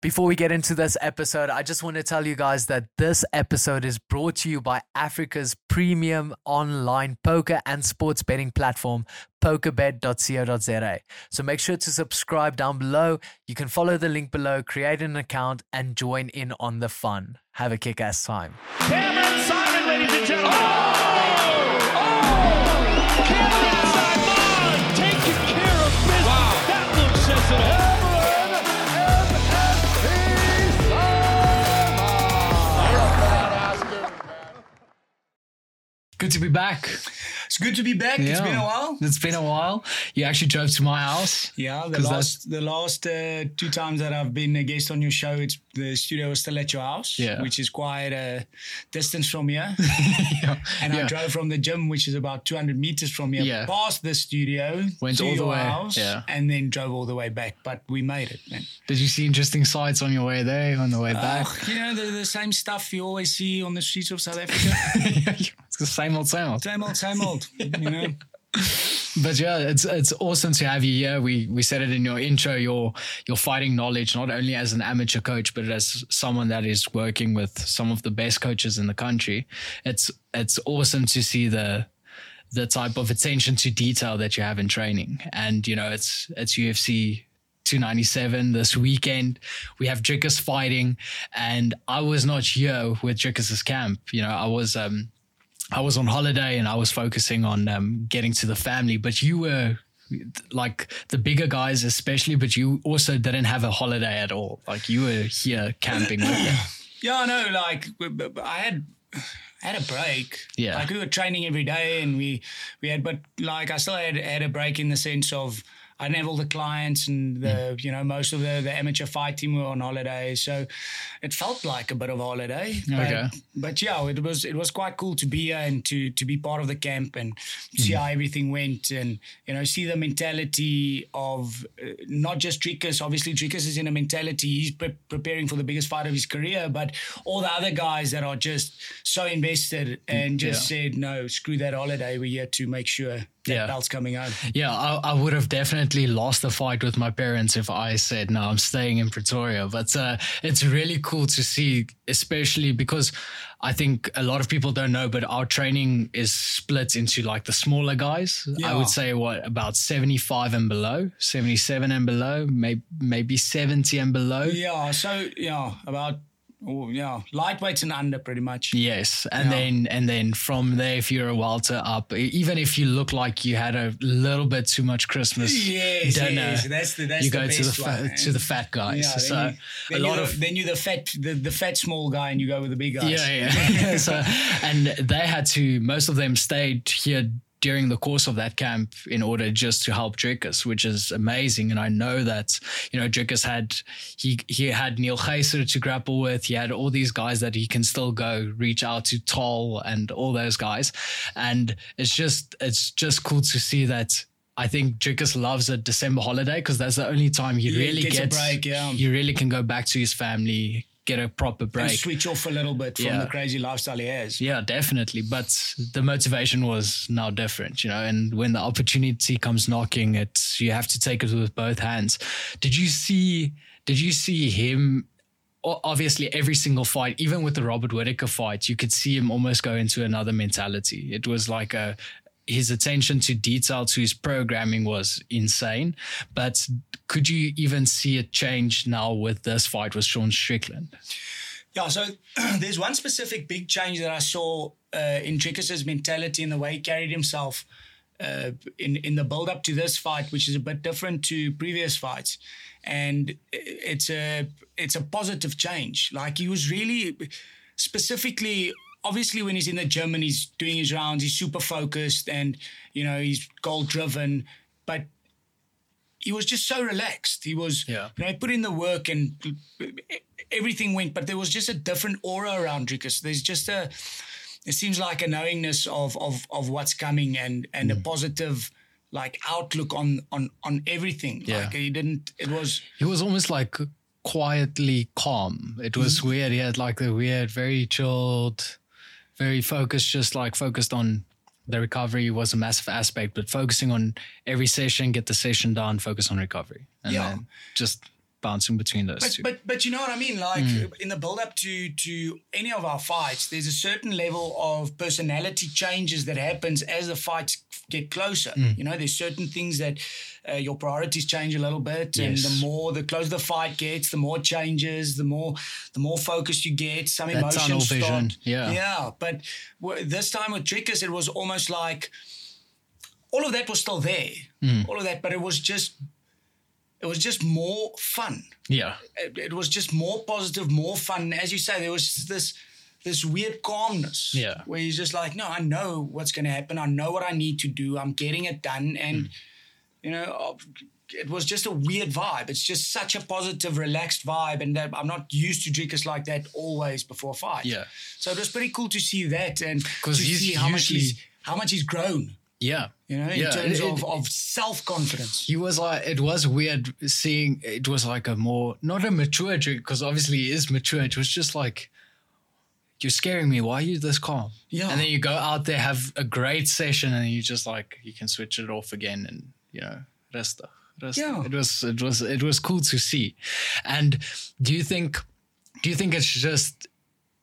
Before we get into this episode, I just want to tell you guys that this episode is brought to you by Africa's premium online poker and sports betting platform, pokerbet.co.za. So make sure to subscribe down below. You can follow the link below, create an account, and join in on the fun. Have a kick ass time. Cameron Saaiman, ladies and gentlemen. Oh! Good to be back. It's good to be back. It's been a while. It's been a while. You actually drove to my house. Yeah, the last the last uh, two times that I've been a guest on your show, it's the studio was still at your house, Yeah. which is quite a distance from here. yeah. And I drove from the gym, which is about 200 meters from here, Yeah. past the studio, Went to all the way, house, yeah. and then drove all the way back. But we made it, man. Did you see interesting sights on your way there, on the way back? You know, the, the same stuff you always see on the streets of South Africa. The same old, same old. same old, same old. You know. But yeah, it's it's awesome to have you here. We we said it in your intro. Your your fighting knowledge, not only as an amateur coach, but as someone that is working with some of the best coaches in the country. It's it's awesome to see the the type of attention to detail that you have in training. And you know, it's it's UFC 297 this weekend. We have Dricus fighting, and I was not here with Dricus's camp. You know, I was um I was on holiday and I was focusing on um, getting to the family, but you were like the bigger guys, especially, but you also didn't have a holiday at all. Like you were here camping with them. Yeah, I know. Like I had, I had a break. Yeah. like we were training every day, and we we had, but like I still had had a break in the sense of I didn't have all the clients and the you know most of the the amateur fight team were on holiday, so it felt like a bit of a holiday. Okay. But, but yeah, it was it was quite cool to be here and to to be part of the camp and see how everything went and you know see the mentality of uh, not just Dricus. Obviously, Dricus is in a mentality he's pre- preparing for the biggest fight of his career, but all the other guys that are just so invested and just said no, screw that holiday. We're here to make sure that Yeah. belt's coming home. Yeah, I, I would have definitely lost the fight with my parents if I said, no, I'm staying in Pretoria. But uh, it's really cool to see, especially because I think a lot of people don't know, but our training is split into like the smaller guys. I would say, what, about 75 and below, 77 and below, maybe, maybe 70 and below. Yeah, so yeah, about oh, yeah, lightweights and under pretty much. Yes, and Yeah. then and then from there, if you're a welter up, even if you look like you had a little bit too much Christmas Yes, dinner, yes, that's the that's you the go to the best fa- one, to the fat guys. Yeah, so then, you, a lot you're of the, then you're the fat the, the fat small guy and you go with the big guys. yeah, yeah. so and they had to. Most of them stayed here during the course of that camp in order just to help Dricus, which is amazing. And I know that you know Dricus had he he had Neil Geyser to grapple with. He had all these guys that he can still go reach out to Toll and all those guys. And it's just it's just cool to see that. I think Dricus loves a December holiday because that's the only time he Yeah, really gets gets break, yeah. he really can go back to his family, get a proper And break. switch off a little bit from Yeah. the crazy lifestyle he has. Yeah, definitely. But the motivation was now different, you know. And when the opportunity comes knocking, it's you have to take it with both hands. Did you see? Did you see him? Obviously, every single fight, even with the Robert Whittaker fight, you could see him almost go into another mentality. It was like a his attention to detail to his programming was insane. But could you even see it change now with this fight with Sean Strickland? Yeah, so there's one specific big change that I saw uh, in Dricus's mentality and the way he carried himself uh, in in the build up to this fight, which is a bit different to previous fights, and it's a it's a positive change. Like he was really specifically. Obviously, when he's in the gym and he's doing his rounds, he's super focused and you know he's goal driven. But he was just so relaxed. He was, Yeah. you know, he put in the work and everything went, but there was just a different aura around Dricus. There's just a, it seems like a knowingness of of of what's coming and and Mm. a positive like outlook on on on everything. Yeah. Like he didn't. It was He was almost like quietly calm. It was weird. He had like the weird, very chilled, very focused, just like focused on the recovery was a massive aspect, but focusing on every session, get the session done, focus on recovery. And Yeah. then just bouncing between those But, two. but but you know what I mean? Like Mm. in the build up to to any of our fights, there's a certain level of personality changes that happens as the fights get closer. Mm. You know, there's certain things that uh, your priorities change a little bit, and the more the closer the fight gets, the more changes, the more the more focused you get. Some That emotions start. yeah. yeah. But w- this time with Dricus, it was almost like all of that was still there, Mm. all of that, but it was just. It was just more fun yeah. it, it was just more positive, more fun. As you say, there was this this weird calmness. Yeah. Where he's just like, no, I know what's going to happen. I know what I need to do. I'm getting it done. And, Mm. you know, uh, it was just a weird vibe. It's just such a positive, relaxed vibe. And that, I'm not used to Dricus like that always before a fight. Yeah. So it was pretty cool to see that and to he's see how much he's, how much he's grown, Yeah. you know, in Yeah, terms it- of, of self confidence. He was like, it was weird seeing, it was like a more, not a mature drink, because obviously he is mature. It was just like, you're scaring me. Why are you this calm? Yeah. And then you go out there, have a great session, and you just like, you can switch it off again and, you know, rest. rest. Yeah. It was, it was, it was cool to see. And do you think, do you think it's just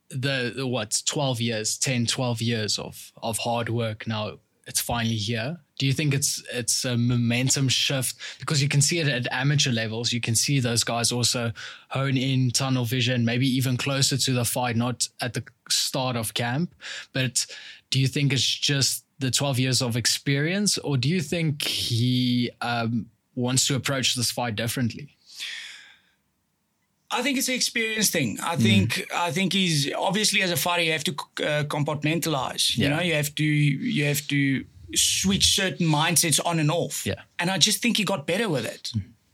the, the what 12 years 10 12 years of of hard work now it's finally here do you think it's it's a momentum shift because you can see it at amateur levels you can see those guys also hone in tunnel vision maybe even closer to the fight not at the start of camp but do you think it's just the 12 years of experience or do you think he um, wants to approach this fight differently I think it's an experience thing. Mm. I think I think he's obviously as a fighter you have to uh, compartmentalize. You know, you have to you have to switch certain mindsets on and off. Yeah. Mm. and I just think he got better with it.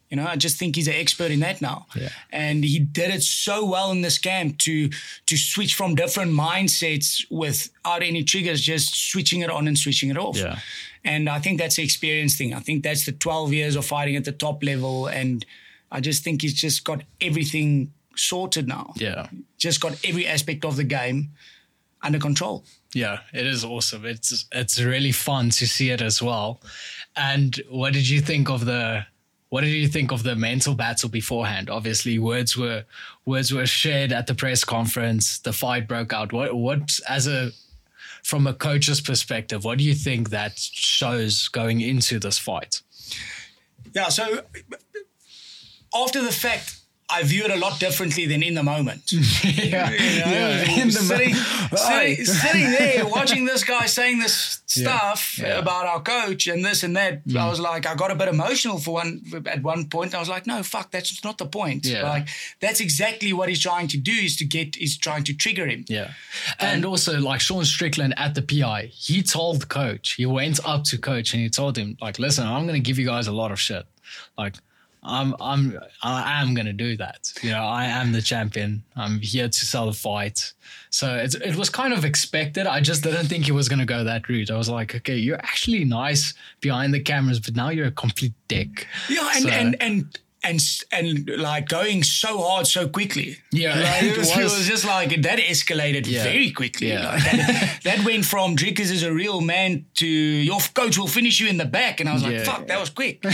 You know, I just think he's an expert in that now. Yeah. And he did it so well in this camp to to switch from different mindsets without any triggers, just switching it on and switching it off. Yeah. And I think that's the experience thing. I think that's the 12 years of fighting at the top level. And I just think he's just got everything sorted now. yeah Just got every aspect of the game under control. Yeah, it is awesome. It's it's really fun to see it as well. And what did you think of the what did you think of the mental battle beforehand? Obviously, words were words were shared at the press conference. The fight broke out. What what as a from a coach's perspective, what do you think that shows going into this fight? Yeah, so after the fact, I view it a lot differently than in the moment. yeah, You know, sitting, sitting, sitting there watching this guy saying this stuff Yeah. about our coach and this and that. I mm. was like, I got a bit emotional for one at one point. I was like, no, fuck, that's not the point. Yeah. Like that's exactly what he's trying to do is to get is trying to trigger him. Yeah. And also like Sean Strickland at the PI, he told coach, he went up to coach and he told him, like, listen, I'm gonna give you guys a lot of shit. Like I'm I'm I am gonna do that. You know, I am the champion. I'm here to sell the fight. So it's, it was kind of expected. I just didn't think he was gonna go that route. I was like, okay, you're actually nice behind the cameras, but now you're a complete dick. Yeah, and So- and and and and like going so hard so quickly. Yeah, Like, it was, it was. just like that escalated Yeah. very quickly. Yeah. Like, that, that went from Dricus is a real man to your coach will finish you in the back, and I was like, Yeah. "Fuck, that was quick."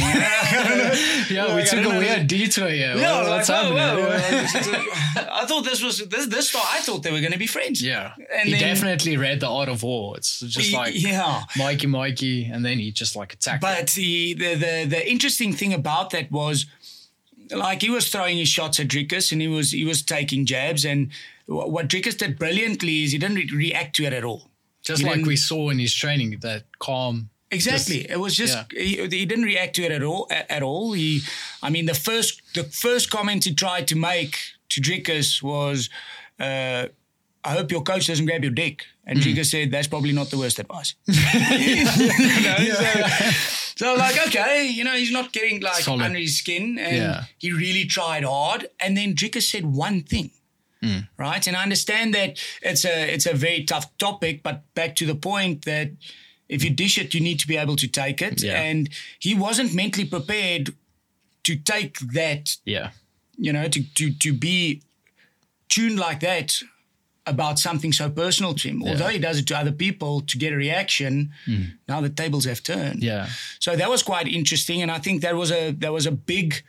yeah, we took a weird detour here. Yeah, I What- what's like, happening? I thought this was this this start. I thought they were going to be friends. Yeah. and he then, definitely read the art of war. It's just like yeah. Mikey Mikey, and then he just like attacked. But the, the the the interesting thing about that was, like he was throwing his shots at Dricus and he was he was taking jabs and what Dricus did brilliantly is he didn't re- react to it at all. just he like we saw in his training, that calm. Exactly. just- it was just yeah. he, he didn't react to it at all. At, at all. He, I mean, the first the first comment he tried to make to Dricus was, uh, "I hope your coach doesn't grab your dick." And Dricus said, "That's probably not the worst advice." You know, so, so like, okay, you know, he's not getting like Solid. under his skin, and Yeah. he really tried hard. And then Dricus said one thing. Hmm. Right, and I understand that it's a it's a very tough topic, but back to the point that if you dish it, you need to be able to take it. Yeah. And he wasn't mentally prepared to take that, Yeah, you know, to to to be tuned like that about something so personal to him. Although he does it to other people to get a reaction, hmm. now the tables have turned. Yeah, So that was quite interesting, and I think that was a that was a big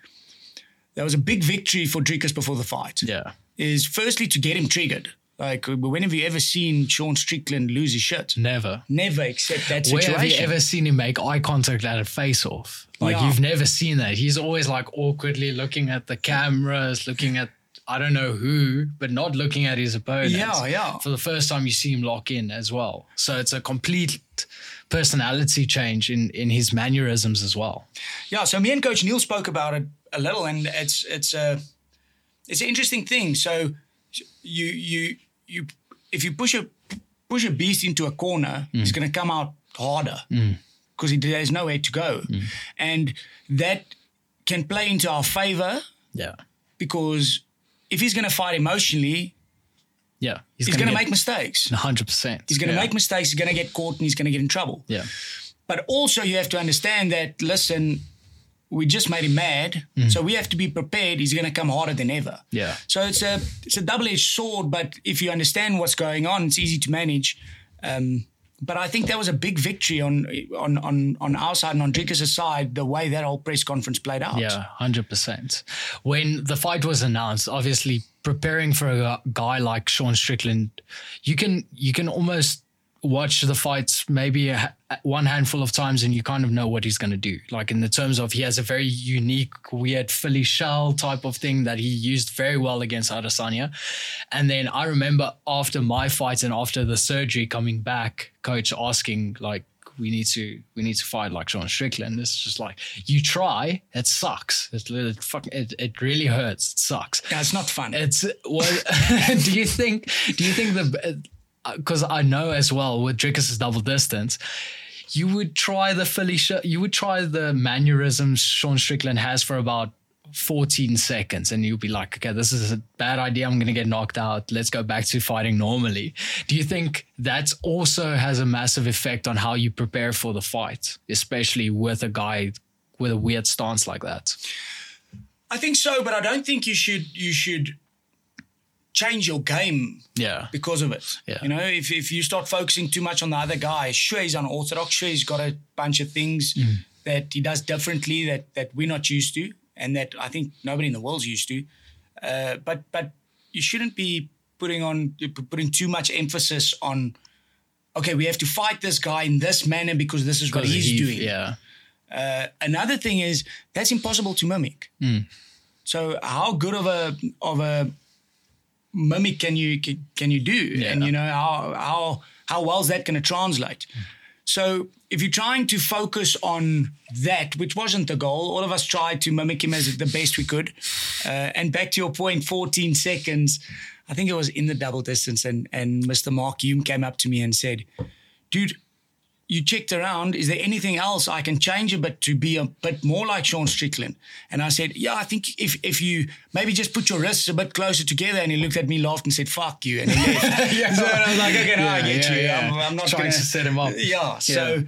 that was a big victory for Dricus before the fight. Yeah. Is firstly to get him triggered. Like, when have you ever seen Sean Strickland lose his shit? Never. Never accept that situation. Where have you ever seen him make eye contact at a face off? Like Yeah. you've never seen that. He's always like awkwardly looking at the cameras, looking at I don't know who, but not looking at his opponent. Yeah, yeah. For the first time you see him lock in as well. So it's a complete personality change in in his mannerisms as well. Yeah, so me and Coach Neil spoke about it a little, and it's it's a it's an interesting thing. So you you you if you push a push a beast into a corner, mm. he's going to come out harder mm. because there's nowhere to go, mm. and that can play into our favor Yeah. because if he's going to fight emotionally, Yeah. he's, gonna going to make mistakes. 100%. He's going to yeah. make mistakes. He's going to get caught, and he's going to get in trouble. Yeah. But also, you have to understand that, listen, we just made him mad. So we have to be prepared. He's going to come harder than ever. Yeah. So it's a it's a double edged sword. But if you understand what's going on, it's easy to manage. Um, but I think that was a big victory on on on on our side and on Dricus' side. The way that whole press conference played out. Yeah, hundred percent. When the fight was announced, obviously preparing for a guy like Sean Strickland, you can you can almost watch the fights maybe a, one handful of times and you kind of know what he's going to do. Like in the terms of he has a very unique, weird Philly shell type of thing that he used very well against Adesanya. And then I remember after my fight and after the surgery coming back, coach asking like we need to we need to fight like Sean Strickland. It's just like you try, it sucks. It it, fuck, it, it really hurts. It sucks. Yeah, it's not fun. It's what do you think? Do you think the Uh, because I know as well with Dricus' double distance, you would try the Philly sh- you would try the mannerisms Sean Strickland has for about 14 seconds and you'll be like, okay, this is a bad idea. I'm going to get knocked out. Let's go back to fighting normally. Do you think that also has a massive effect on how you prepare for the fight, especially with a guy with a weird stance like that? I think so, but I don't think you should you should change your game Yeah. because of it. Yeah. You know, if, if you start focusing too much on the other guy, sure he's unorthodox, sure he's got a bunch of things Mm. that he does differently that that we're not used to, and that I think nobody in the world's used to. Uh, but but you shouldn't be putting on putting too much emphasis on. Okay, we have to fight this guy in this manner because this is what he's he- doing. Yeah. Uh, another thing is that's impossible to mimic. So how good of a of a mimic can you can you do? And you know how how how well is that going to translate? So if you're trying to focus on that, which wasn't the goal, all of us tried to mimic him as the best we could. Uh, and back to your point, 14 seconds. I think it was in the double distance, and and Mr. Mark Hume came up to me and said, "Dude." You checked around. Is there anything else I can change a bit to be a bit more like Sean Strickland? And I said, Yeah, I think if if you maybe just put your wrists a bit closer together. And he looked at me, laughed, and said, "Fuck you." And he left. Yeah. So I was like, "Okay, now I get yeah, you. yeah. I'm, I'm not Trying gonna, to set him up. Yeah. So,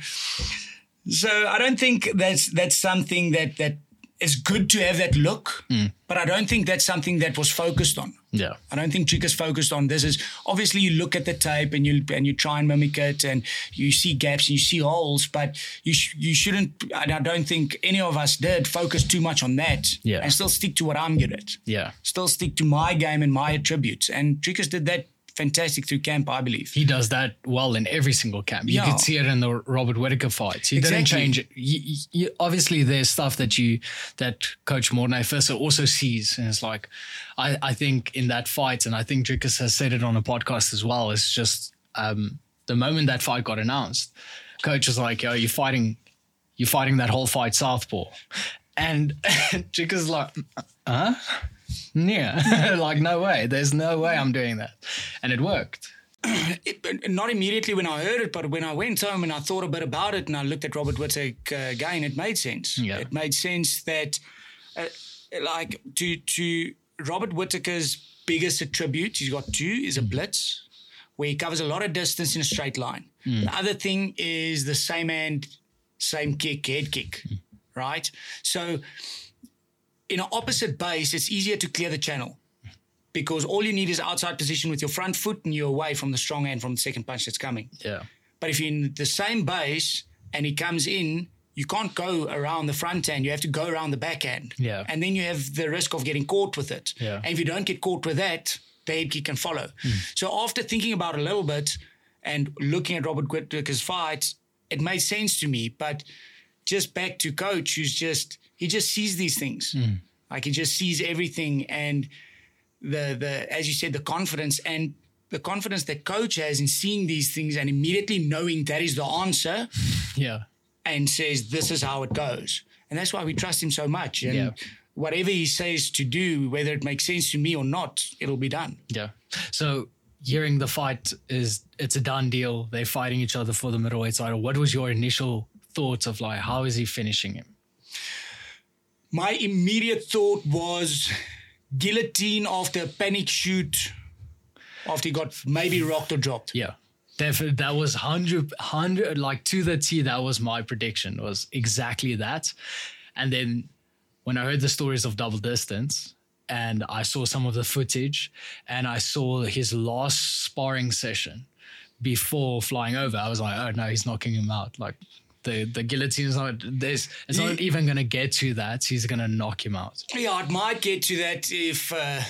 so I don't think that's that's something that that is good to have that look, Mm. but I don't think that's something that was focused on. Yeah. I don't think Chica's focused on this. Is obviously you look at the tape and you and you try and mimic it and you see gaps and you see holes, but you sh- you shouldn't. And I don't think any of us did focus too much on that. Yeah. and still stick to what I'm good at. Yeah. Still stick to my game and my attributes. And Dricus did that fantastic through camp, I believe. He does that well in every single camp. You Yeah. could see it in the Robert Whittaker fights. He didn't change it. You, you, obviously, there's stuff that you that Coach Morné Visser also sees, and it's like, I, I think in that fight, and I think Dricus has said it on a podcast as well. It's just um, the moment that fight got announced, Coach was like, "Yo, you're fighting, you're fighting that whole fight southpaw," and Dricus like, "Huh." Yeah, like no way. There's no way I'm doing that, and it worked. It, not immediately when I heard it, but when I went home and I thought a bit about it and I looked at Robert Whittaker uh, again, it made sense. Yeah. It made sense that, uh, like, to to Robert Whittaker's biggest attribute, he's got two, is a blitz, where he covers a lot of distance in a straight line. The other thing is the same hand, same kick, head kick, right? So, in an opposite base, it's easier to clear the channel because all you need is outside position with your front foot and you're away from the strong hand from the second punch that's coming. Yeah. But if you're in the same base and he comes in you can't go around the front end. You have to go around the back end. Yeah. And then you have the risk of getting caught with it. Yeah. And if you don't get caught with that, the head kick can follow. Hmm. So after thinking about it a little bit and looking at Robert Whittaker's fight, it made sense to me. But just back to coach, who's just he just sees these things. Hmm. Like he just sees everything and the the as you said, the confidence and the confidence that coach has in seeing these things and immediately knowing that is the answer Yeah. and says this is how it goes. And that's why we trust him so much. And Yeah. whatever he says to do, whether it makes sense to me or not, it'll be done. Yeah. So hearing the fight is it's a done deal. They're fighting each other for the middleweight title. What was your initial thoughts of like how is he finishing him? My immediate thought was guillotine after a panic shoot after he got maybe rocked or dropped. Yeah. Definitely, that was 100, 100, like to the T, that was my prediction, was exactly that. And then when I heard the stories of double distance and I saw some of the footage and I saw his last sparring session before flying over, I was like, oh no, he's knocking him out. Like the, the guillotine is not, there's, it's not even going to get to that. He's going to knock him out. Yeah, it might get to that if uh,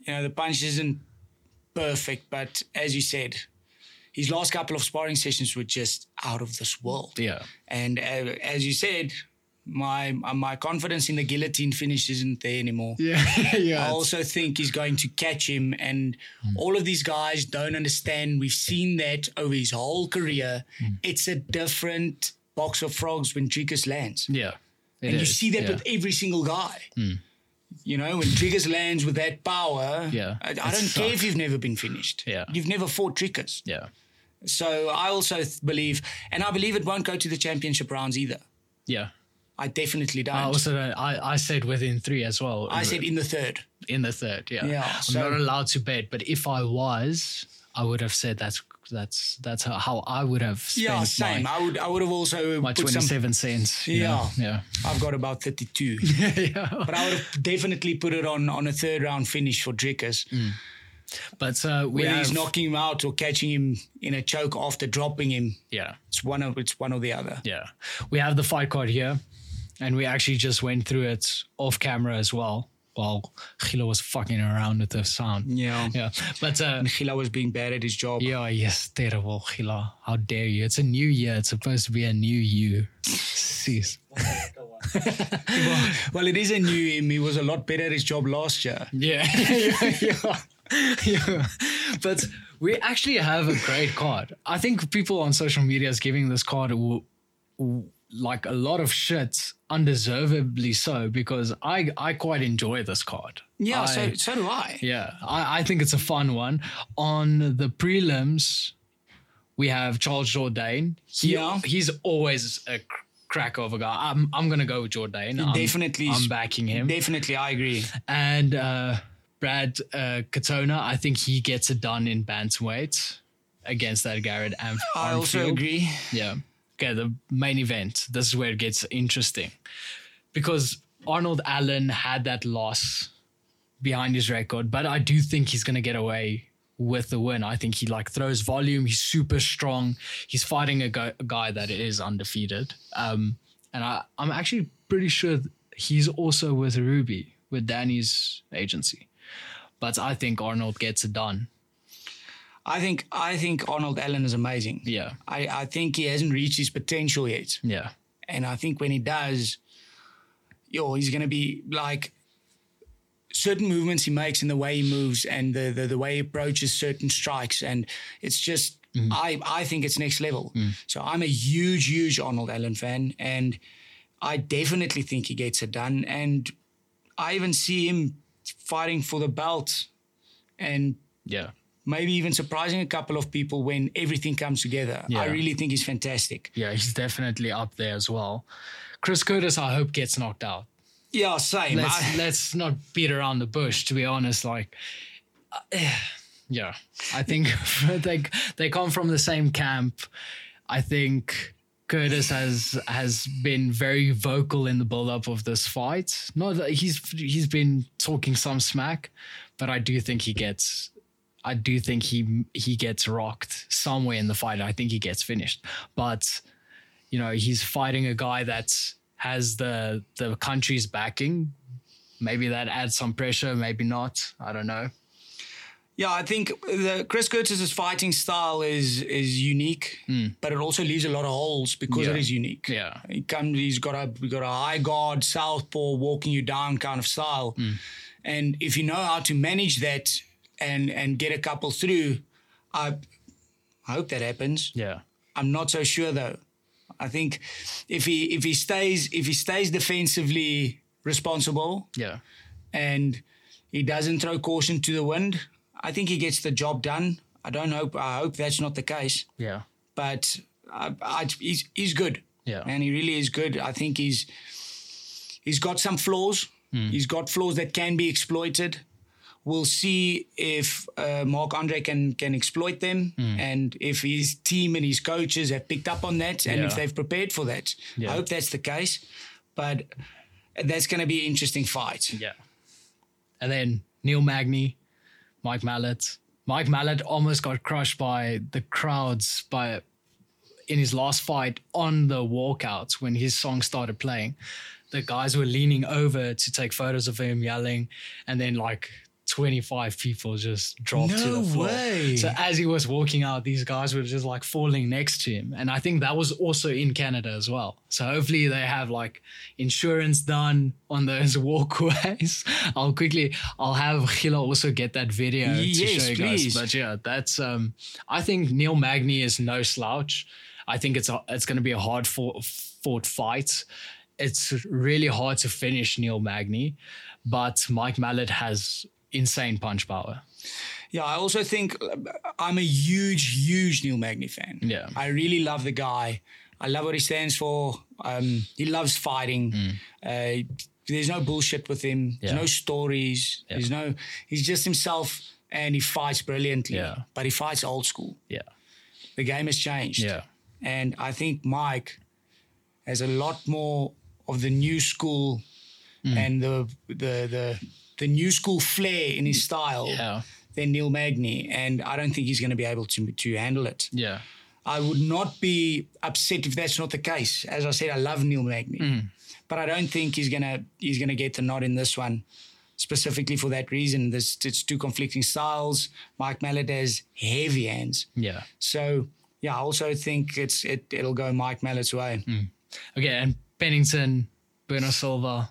you know the punch isn't perfect, but as you said, his last couple of sparring sessions were just out of this world. Yeah. And uh, as you said, my uh, my confidence in the guillotine finish isn't there anymore. Yeah. yeah. I also think he's going to catch him, and all of these guys don't understand. We've seen that over his whole career. It's a different box of frogs when Dricus lands. yeah. And you see that yeah. With every single guy. You know, when Dricus lands with that power, Yeah, I, I don't care if you've never been finished. Yeah. You've never fought Dricus. Yeah. So I also th- believe, and I believe it won't go to the championship rounds either. Yeah. I definitely don't. I also don't, I, I said within three as well. I said in the third. in the third. Yeah, Yeah, I'm so- not allowed to bet, but if I was, I would have said that's that's that's how, I would have spent Yeah, same. my, I would I would have also my put some. 27 cents. Yeah. know? yeah, I've got about 32. yeah. but I would have definitely put it on on a third round finish for Dricus. But uh, we Whether have, he's knocking him out or catching him in a choke after dropping him, yeah, it's one of it's one or the other. yeah. We have the fight card here, and we actually just went through it off camera as well. While Gilo was fucking around with the sound. Yeah. yeah. But uh, And Gila was being bad at his job. Yeah, yes, terrible, Gila. How dare you? It's a new year. It's supposed to be a new you. Cease. Well, it is a new him. He was a lot better at his job last year. Yeah. yeah, yeah, yeah. But we actually have a great card. I think people on social media is giving this card w- w- like a lot of shit, undeservedly so, because I I quite enjoy this card. Yeah, I- so so do I. yeah, I, I think it's a fun one. On the prelims, we have Charles Jourdain. He, Yeah. he's always a crack of a guy. I'm I'm gonna go with Jourdain. I'm, Definitely I'm backing him. Definitely, I agree. and uh, Brad uh, Katona, I think he gets it done in bantamweight against that Garrett Am- I also agree. Yeah. Okay, the main event. This is where it gets interesting. Because Arnold Allen had that loss behind his record, but I do think he's going to get away with the win. I think he like throws volume. He's super strong. He's fighting a, guy, a guy that is undefeated. Um, and I, I'm actually pretty sure he's also with Ruby, with Danny's agency. But I think Arnold gets it done. I think I think Arnold Allen is amazing. Yeah. I, I think he hasn't reached his potential yet. Yeah. And I think when he does, yo, he's gonna be like certain movements he makes and the way he moves and the the, the way he approaches certain strikes and it's just mm-hmm. I I think it's next level. Mm. So I'm a huge huge Arnold Allen fan and I definitely think he gets it done and I even see him fighting for the belt and Yeah. Maybe even surprising a couple of people when everything comes together. Yeah. I really think he's fantastic. Yeah, he's definitely up there as well. Chris Curtis, I hope gets knocked out. Yeah, same. Let's I- let's not beat around the bush. To be honest, like, uh, yeah, I think they they come from the same camp. I think Curtis has has been very vocal in the build up of this fight. Not that he's he's been talking some smack, but I do think he gets. I do think he he gets rocked somewhere in the fight. I think he gets finished, but you know, he's fighting a guy that has the the country's backing. Maybe that adds some pressure, maybe not. I don't know. Yeah, I think the Chris Curtis's fighting style is is unique, but it also leaves a lot of holes because. Yeah. it is unique. Yeah. he comes. He's got a he got a high guard, southpaw, walking you down kind of style, Hmm. and if you know how to manage that and and get a couple through, I I hope that happens. Yeah. I'm not so sure though. I think if he if he stays if he stays defensively responsible Yeah. and he doesn't throw caution to the wind, I think he gets the job done. I don't hope. I hope that's not the case, Yeah. but I, I, he's he's good. Yeah. and he really is good. I think he's he's got some flaws. Hmm. He's got flaws that can be exploited. We'll see if uh, Marc-André can can exploit them, Hmm. and if his team and his coaches have picked up on that, and if they've prepared for that. Yeah. I hope that's the case, but that's going to be an interesting fight. Yeah. And then Neil Magny, Mike Malott. Mike Malott almost got crushed by the crowds by in his last fight on the walkouts when his song started playing. The guys were leaning over to take photos of him yelling, and then like 25 people just dropped to the floor. way. So as he was walking out, these guys were just like falling next to him. And I think that was also in Canada as well. So hopefully they have like insurance done on those walkways. I'll quickly I'll have Gila also get that video to show you please. guys. But yeah, that's um I think Neil Magny is no slouch. I think it's a, it's going to be a hard fought, fought fight. It's really hard to finish Neil Magny, but Mike Malott has insane punch power. Yeah, I also think uh, I'm a huge, huge Neil Magny fan. Yeah. I really love the guy. I love what he stands for. Um, he loves fighting. Uh, there's no bullshit with him. Mm. Yeah. There's no stories. There's no. He's just himself, and he fights brilliantly. Yeah. But he fights old school. Yeah. The game has changed. Yeah. And I think Mike has a lot more of the new school Mm. and the the the the new school flair in his style Yeah. than Neil Magny, and I don't think he's going to be able to to handle it. Yeah. I would not be upset if that's not the case. As I said, I love Neil Magny, Mm. but I don't think he's gonna he's gonna get the nod in this one, specifically for that reason. There's it's two conflicting styles. Mike Malott has heavy hands, Yeah. so yeah, I also think it's it it'll go Mike Malott's way. Mm. Okay, and Pennington, Bueno Silva,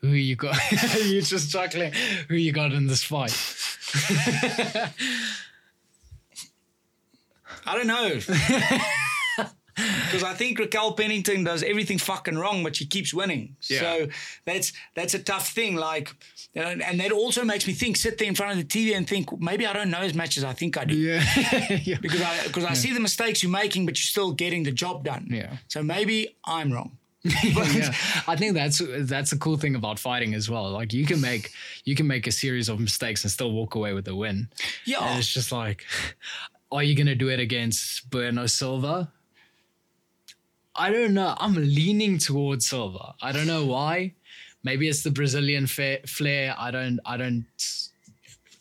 who you got? You're just chuckling. Who you got in this fight? I don't know. Because I think Raquel Pennington does everything fucking wrong, but she keeps winning. Yeah. So that's that's a tough thing. Like, you know, and that also makes me think, sit there in front of the TV and think, maybe I don't know as much as I think I do. Yeah. yeah. Because I because I see the mistakes you're making, but you're still getting the job done. Yeah. So maybe I'm wrong. yeah. I think that's that's a cool thing about fighting as well. Like you can make you can make a series of mistakes and still walk away with the win. Yeah. And it's just like, are you gonna do it against Bueno Silva? I don't know. I'm leaning towards Silva. I don't know why. Maybe it's the Brazilian fa- flair. I don't. I don't.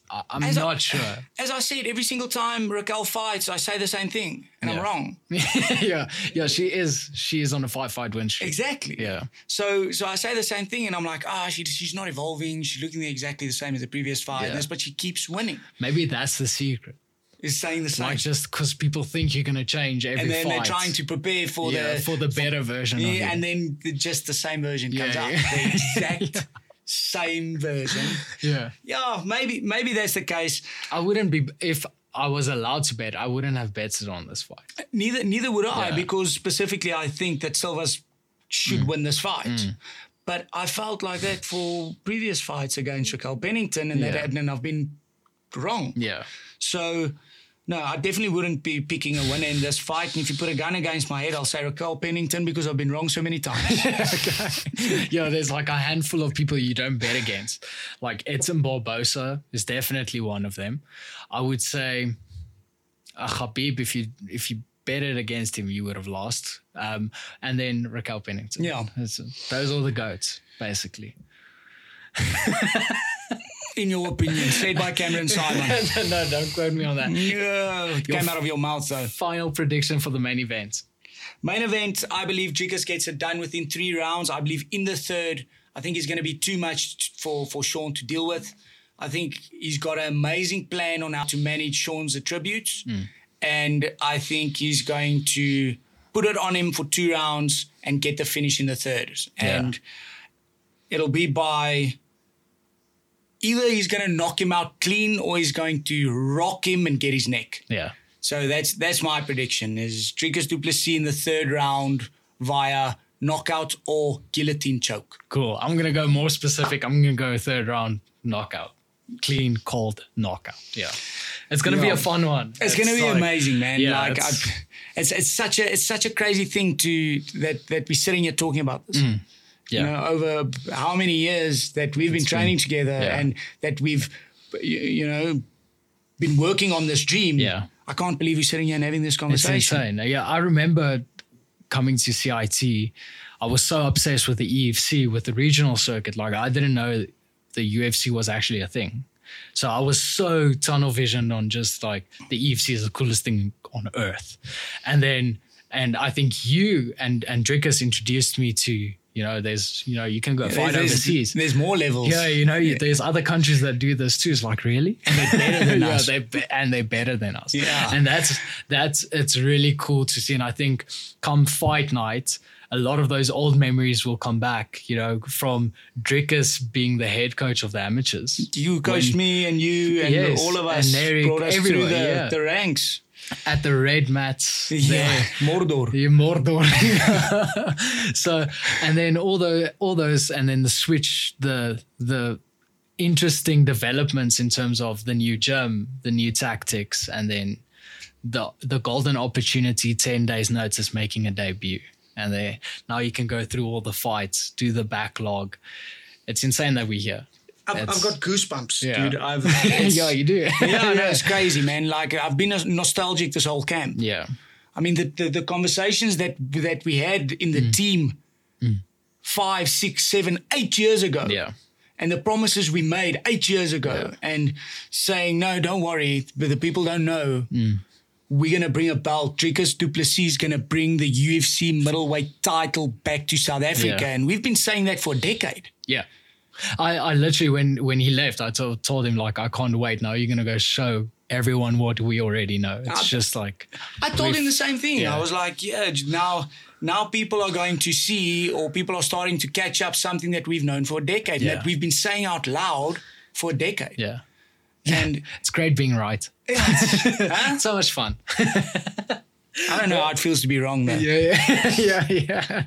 I, I'm As I- not sure. As I said, every single time Raquel fights, I say the same thing, and I'm wrong. yeah, yeah. She is. She is on a five fight win streak. Exactly. Yeah. So so I say the same thing, and I'm like, ah, she, she's not evolving. She's looking exactly the same as the previous fight, Yeah. but she keeps winning. Maybe that's the secret. Is saying the same. Like just because people think you're gonna change every and then fight. they're trying to prepare for yeah, the for the better version. of yeah, and then the, just the same version comes Yeah, out, yeah. the exact same version. yeah. Yeah, maybe maybe that's the case. I wouldn't be if I was allowed to bet. I wouldn't have betted on this fight. Neither neither would I Yeah. because specifically I think that Silva's should Mm. win this fight. But I felt like that for previous fights against Raquel Pennington and Yeah. that and I've been wrong. Yeah. So, no, I definitely wouldn't be picking a winner in this fight. And if you put a gun against my head, I'll say Raquel Pennington because I've been wrong so many times. yeah, there's like a handful of people you don't bet against. Like Edson Barbosa is definitely one of them. I would say uh, Khabib, if you if you betted against him, you would have lost. Um, and then Raquel Pennington. Yeah. That's- those are the goats, basically. in your opinion, said by Cameron Saaiman. no, don't quote me on that. Yeah, came out of your mouth though. Final prediction for the main event. Main event, I believe Dricus gets it done within three rounds. I believe in the third, I think it's going to be too much for, for Sean to deal with. I think he's got an amazing plan on how to manage Sean's attributes. Hmm. And I think he's going to put it on him for two rounds and get the finish in the third. And it'll be by either he's going to knock him out clean or he's going to rock him and get his neck. Yeah. So that's that's my prediction: is Dricus du Plessis in the third round via knockout or guillotine choke. Cool. I'm gonna go more specific. I'm gonna go third round knockout. Clean, cold knockout. Yeah. It's gonna be a fun one. It's, going to be like- amazing, man. Yeah, like it's- I, it's it's such a it's such a crazy thing to that that we're sitting here talking about this. Mm. Yeah. You know, over how many years that we've been training together yeah. and that we've you, know been working on this dream. Yeah. I can't believe we're sitting here and having this conversation. It's insane. Yeah, I remember coming to CIT. I was so obsessed with the EFC, with the regional circuit. Like I didn't know the UFC was actually a thing. So I was so tunnel visioned on just like the EFC is the coolest thing on earth. And then and I think you and and Dricus introduced me to, you know, there's you know, you can go fight There's- overseas. There's more levels. Yeah, you know, you there's other countries that do this too. It's like really, and they're better than us. They be- and they're better than us. Yeah. and that's that's it's really cool to see. And I think come fight night, a lot of those old memories will come back. You know, from Dricus being the head coach of the amateurs. You coached When- me and you and Yes, all of and us Eric, brought us through the, yeah. the ranks. At the red mats. Yeah, there. Mordor. Yeah, Mordor. so, and then all the all those, and then the switch, the the interesting developments in terms of the new gym, the new tactics, and then the the golden opportunity, ten days notice, making a debut, and there now you can go through all the fights, do the backlog. It's insane that we're here. I've, I've got goosebumps, Yeah. dude. I've, yeah, you do. yeah, no, it's crazy, man. Like I've been nostalgic this whole camp. yeah, I mean, the, the the conversations that that we had in Mm. the team five, six, seven, eight years ago. yeah, And the promises we made eight years ago, and saying, no, don't worry, but the people don't know. Mm. We're going to bring a belt. Dricus du Plessis is going to bring the UFC middleweight title back to South Africa. Yeah. And we've been saying that for a decade. Yeah. I, I literally when when he left, I told told him like I can't wait now. You're gonna go show everyone what we already know. It's Ah, just like I told him the same thing. yeah. I was like, yeah, now now people are going to see or people are starting to catch up something that we've known for a decade, Yeah. that we've been saying out loud for a decade. yeah. And It's great being right. huh? It's so much fun. I don't know how it feels to be wrong, man. Yeah, yeah, yeah, yeah.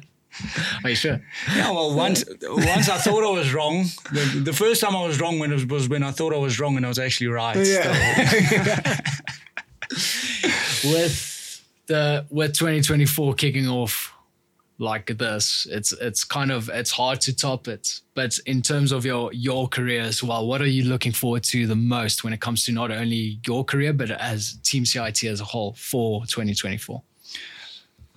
Are you sure? Yeah, well, once once I thought I was wrong. The, the first time I was wrong when it was, was when I thought I was wrong and I was actually right. Yeah. With the with 2024 kicking off like this, it's it's kind of it's hard to top it. But in terms of your your career as well, what are you looking forward to the most when it comes to not only your career but as Team CIT as a whole for 2024?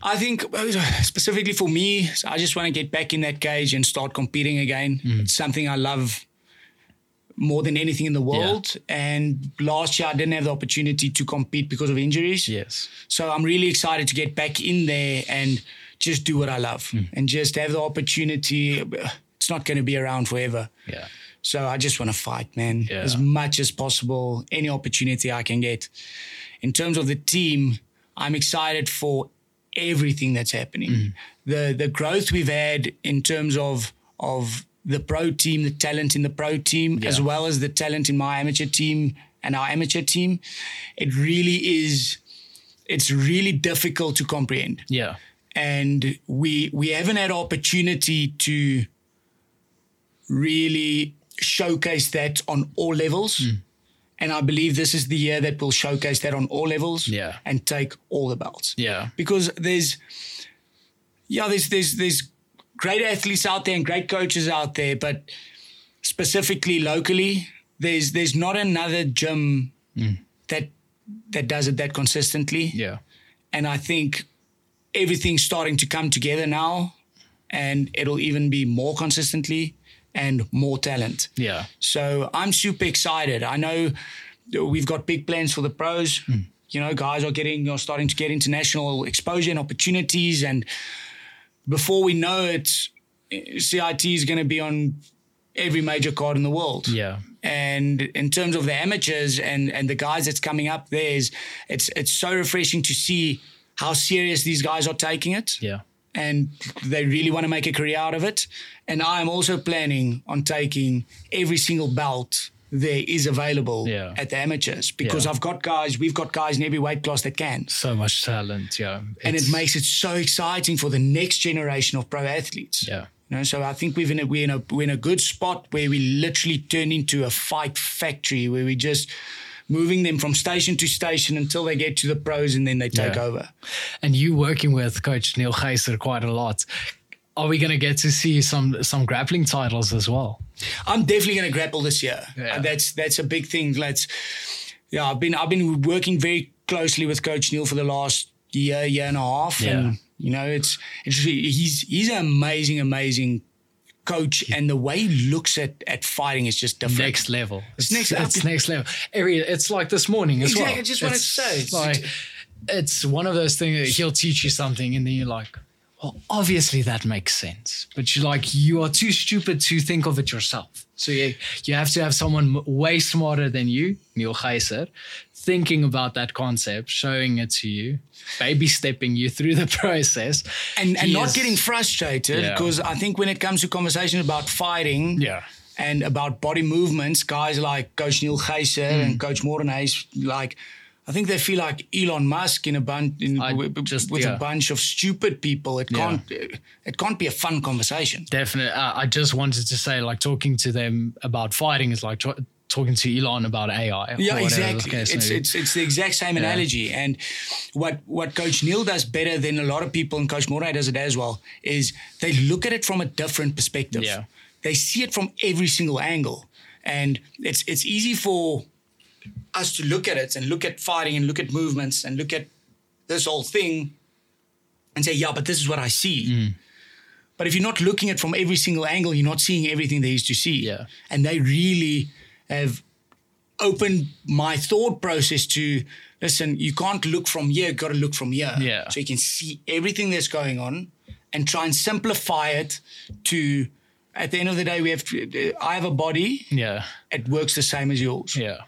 I think uh, specifically for me, I just want to get back in that cage and start competing again. It's something I love more than anything in the world. And last year I didn't have the opportunity to compete because of injuries. Yes. So I'm really excited to get back in there and just do what I love and just have the opportunity. It's not going to be around forever. Yeah. So I just want to fight, man, Yeah. as much as possible, any opportunity I can get. In terms of the team, I'm excited for everything that's happening. Mm. The the growth we've had in terms of of the pro team, the talent in the pro team, as well as the talent in my amateur team and our amateur team, it really is. It's really difficult to comprehend Yeah. and we we haven't had opportunity to really showcase that on all levels. Hmm. And I believe this is the year that will showcase that on all levels Yeah. and take all the belts. Yeah. Because there's yeah, there's there's there's great athletes out there and great coaches out there, but specifically locally, there's there's not another gym mm. that that does it that consistently Yeah. and I think everything's starting to come together now, and it'll even be more consistently and more talent. Yeah. So I'm super excited. I know we've got big plans for the pros. Hmm. You know, guys are getting are starting to get international exposure and opportunities, and before we know it, CIT is going to be on every major card in the world. Yeah. And in terms of the amateurs and and the guys that's coming up, there's it's it's so refreshing to see how serious these guys are taking it Yeah. And they really want to make a career out of it. And I'm also planning on taking every single belt there is available Yeah. at the amateurs because Yeah. I've got guys, we've got guys in every weight class that can. So much talent. Yeah. And it makes it so exciting for the next generation of pro athletes. Yeah. You know, so I think we've in a, we're in a we're in a good spot where we literally turn into a fight factory where we just moving them from station to station until they get to the pros and then they take Yeah. over. And you working with Coach Neil Geiser quite a lot. Are we going to get to see some some grappling titles as well? I'm definitely going to grapple this year. Yeah. And that's that's a big thing. Let's yeah, I've been I've been working very closely with Coach Neil for the last year, year and a half, Yeah. and you know it's it's he's he's an amazing, amazing coach, and the way he looks at at fighting is just different. Next level. It's next- level. It's next level. Every it's like this morning as Exactly, well. I just want to say, it's- like it's one of those things. that He'll teach you something, and then you're like, well, obviously that makes sense. But you're like, you are too stupid to think of it yourself. So you you have to have someone way smarter than you, Neil Geiser, thinking about that concept, showing it to you, baby stepping you through the process, and and not getting frustrated Yeah. because I think when it comes to conversations about fighting, Yeah. and about body movements, guys like Coach Neil Geiser Hmm. and Coach Morné Visser, like I think they feel like Elon Musk in a bunch in, just- with yeah. a bunch of stupid people. It Yeah. can't it can't be a fun conversation. Definitely. Uh, I just wanted to say, like, talking to them about fighting is like t- talking to Elon about AI. Yeah, exactly. It's, it's it's the exact same analogy. And what what Coach Neil does better than a lot of people, and Coach Morné does it as well, is they look at it from a different perspective. Yeah. They see it from every single angle, and it's it's easy for us to look at it and look at fighting and look at movements and look at this whole thing and say, yeah, but this is what I see. Mm. But if you're not looking at it from every single angle, you're not seeing everything there is to see. Yeah. And they really have opened my thought process to listen, you can't look from here, got to look from here. Yeah. So you can see everything that's going on and try and simplify it to, at the end of the day, we have to, I have a body, yeah. it works the same as yours. Yeah.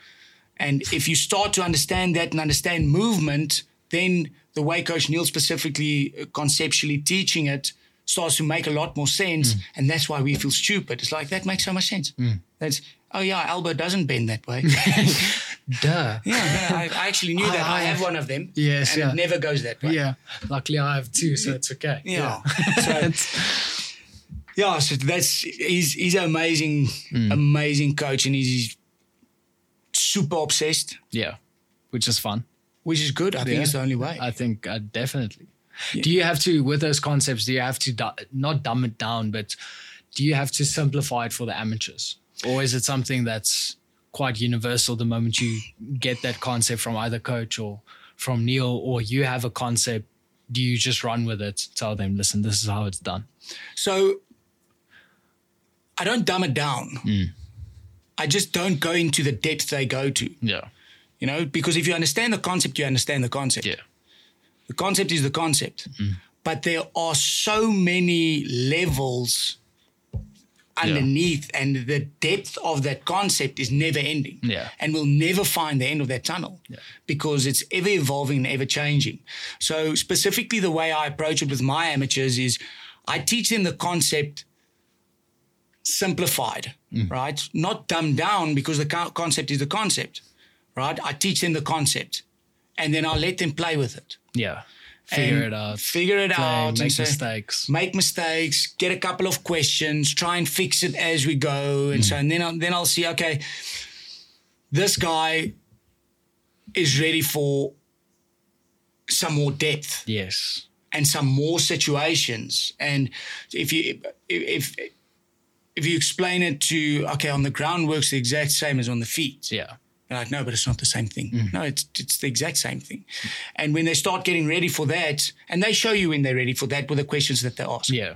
And if you start to understand that and understand movement, then the way Coach Neil specifically uh, conceptually teaching it starts to make a lot more sense. Mm. And that's why we feel stupid. It's like, that makes so much sense. Mm. That's, oh yeah, elbow doesn't bend that way. Duh. yeah, yeah, I, I actually knew that. I, I- have one of them. Yes, And yeah. it never goes that way. Yeah. Luckily, I have two, so it's okay. Yeah. so, yeah, so that's he's he's an amazing, mm. amazing coach, and he's super obsessed, Yeah. Which is fun. which is good. I think Yeah. it's the only way. I think uh, definitely. Do you have to, with those concepts, do you have to du- not dumb it down, but do you have to simplify it for the amateurs? Or is it something that's quite universal the moment you get that concept from either coach or from Neil, or you have a concept? Do you just run with it? Tell them, listen, this is how it's done. So I don't dumb it down. I just don't go into the depth they go to, Yeah. you know, because if you understand the concept, you understand the concept. Yeah. The concept is the concept. Mm-hmm. But there are so many levels underneath, and the depth of that concept is never ending. Yeah. And we'll never find the end of that tunnel because it's ever evolving and ever changing. So, specifically, the way I approach it with my amateurs is I teach them the concept simplified, Mm. right? Not dumbed down because the concept is the concept, right? I teach them the concept and then I'll let them play with it. Yeah. Figure it out. Figure it Play, out. make say- mistakes. Make mistakes. Get a couple of questions. Try and fix it as we go, and mm. so and then I'll, then I'll see. Okay, this guy is ready for some more depth Yes. and some more situations. And if you if if you explain it to okay on the ground works the exact same as on the feet. Yeah. Like, no, but it's not the same thing. Mm. No, it's it's the exact same thing. And when they start getting ready for that, and they show you when they're ready for that with the questions that they ask. Yeah.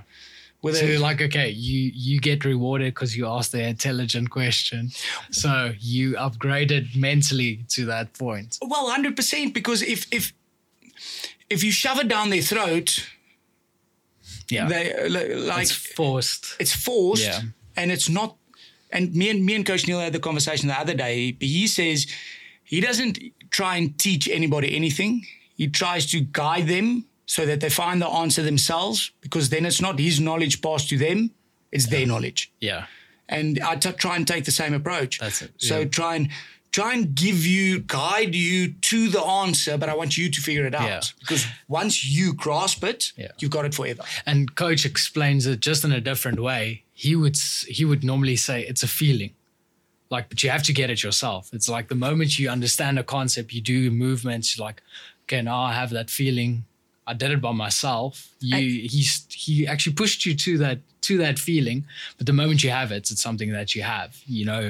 With So like, okay, you you get rewarded because you asked the intelligent question. So you upgraded mentally to that point. well, hundred percent. Because if if if you shove it down their throat, Yeah, they like it's forced. it's forced Yeah. and it's not and me and me and coach neil had the conversation the other day. He says he doesn't try and teach anybody anything. He tries to guide them so that they find the answer themselves because then it's not his knowledge passed to them it's their knowledge. Yeah, and I t- try and take the same approach. That's it, so yeah. try and try and give you guide you to the answer but i want you to figure it out Yeah. because once you grasp it Yeah. you've got it forever and coach explains it just in a different way. He would he would normally say it's a feeling, like, but you have to get it yourself. It's like the moment you understand a concept, you do movements. You're like, okay, now I have that feeling. I did it by myself. You he's he actually pushed you to that to that feeling, but the moment you have it, it's something that you have. You know,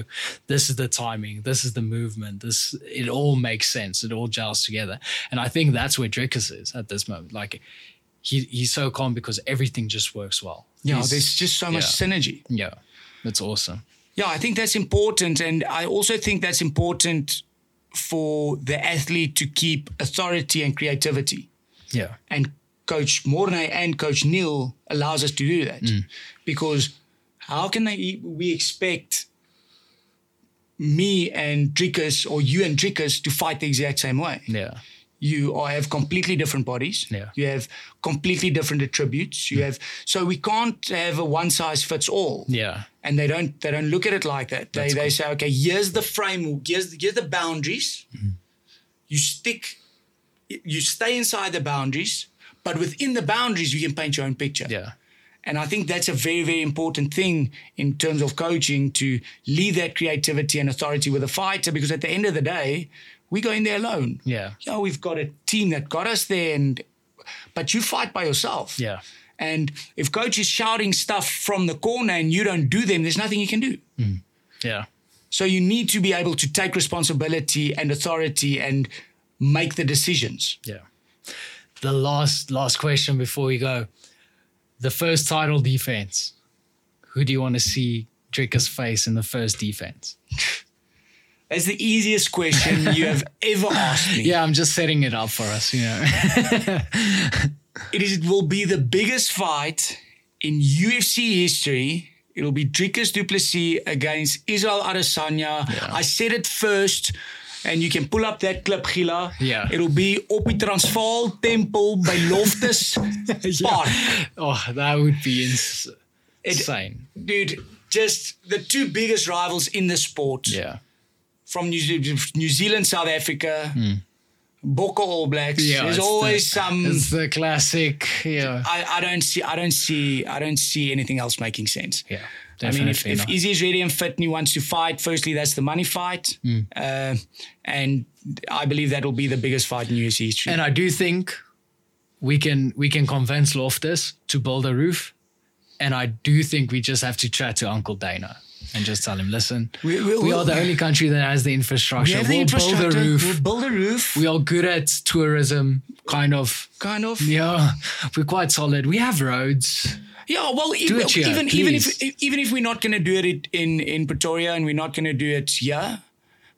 this is the timing, this is the movement, this it all makes sense. It all gels together, and I think that's where Dricus is at this moment. Like he he's so calm because everything just works well. yeah He's- there's just so much yeah. synergy yeah, that's awesome. Yeah, I think that's important. And I also think that's important for the athlete to keep authority and creativity. Yeah, And Coach Morné and Coach Neil allows us to do that. Mm. Because how can they, we expect me and Dricus or you and Dricus to fight the exact same way? yeah, you are, have completely different bodies. Yeah. You have completely different attributes. You mm. have so we can't have a one size fits all. yeah, And they don't they don't look at it like that. They they say, okay, here's the frame, here's here's the boundaries. Mm. You stick you stay inside the boundaries, but within the boundaries you can paint your own picture. yeah, And I think that's a very, very important thing in terms of coaching to leave that creativity and authority with a fighter because at the end of the day, we go in there alone yeah, yeah, we've got a team that got us there, and but you fight by yourself. yeah, And if coach is shouting stuff from the corner and you don't do them, there's nothing you can do. Mm. yeah. So you need to be able to take responsibility and authority and make the decisions. Yeah. The last last question before we go. The first title defense. Who do you want to see Dricus face in the first defense? That's the easiest question you have ever asked me. Yeah, I'm just setting it up for us, you know. It is. It will be the biggest fight in UFC history. It'll be Dricus du Plessis against Israel Adesanya. I said it first, and you can pull up that clip, Gila. Yeah. It'll be op die Transvaal Tempel by Loftus Park. oh, that would be ins- It- insane. Dude, just the two biggest rivals in the sport Yeah. from New, Ze- New Zealand, South Africa, hmm. Bokke All Blacks. Yeah. There's always the, some. It's the classic. Yeah. I, I don't see. I don't see. I don't see anything else making sense. Yeah. I mean, if, Definitely. if not. Izzy's ready and fit and he wants to fight, firstly, that's the money fight. Hmm. Uh, and I believe that will be the biggest fight in UFC history. And I do think we can we can convince Loftus to build a roof. And I do think we just have to chat to Uncle Dana and just tell him, listen, We- we, we- are the only country that has the infrastructure. we have the we'll build a roof. We'll build a roof. we are good at tourism, kind of. kind of. Yeah, we're quite solid. We have roads. Yeah, well, even it even, even if even if we're not going to do it in in Pretoria and we're not going to do it here,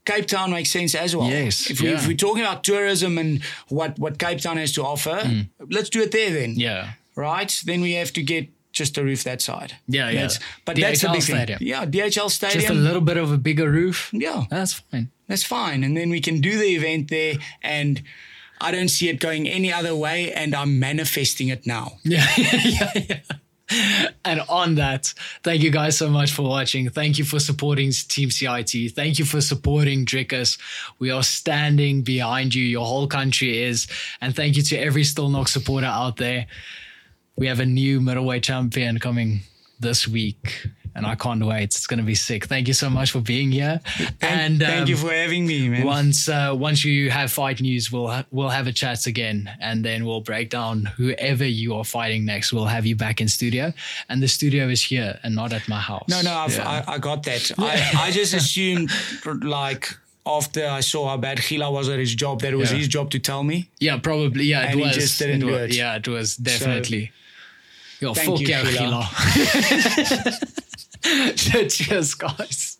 Cape Town makes sense as well. Yes, If, we, yeah. if we're talking about tourism and what what Cape Town has to offer, mm. let's do it there then. Yeah. Right. Then we have to get just a roof that side. Yeah, yeah. That's, but that's a DHL big thing. Yeah, DHL stadium. Just a little bit of a bigger roof. yeah, That's fine. that's fine. And then we can do the event there and. I don't see it going any other way, and I'm manifesting it now. Yeah, yeah, yeah. And on that, thank you guys so much for watching. Thank you for supporting Team CIT. Thank you for supporting Dricus. We are standing behind you. Your whole country is. And thank you to every Stillknocks supporter out there. We have a new middleweight champion coming this week. And I can't wait. It's going to be sick. Thank you so much for being here. and Thank you um, for having me, man. once uh, once you have fight news, we'll ha- we'll have a chat again, and then we'll break down whoever you are fighting next. We'll have you back in studio, and the studio is here and not at my house. No, no, I've, Yeah. I, I got that. I, I just assumed, like, after I saw how bad Gila was at his job, that it was Yeah. his job to tell me. yeah, probably. Yeah, it And he was. just didn't it do it. Yeah, it was definitely. Yo, Thank fuck you, yeah, Sheila. Cheers, guys.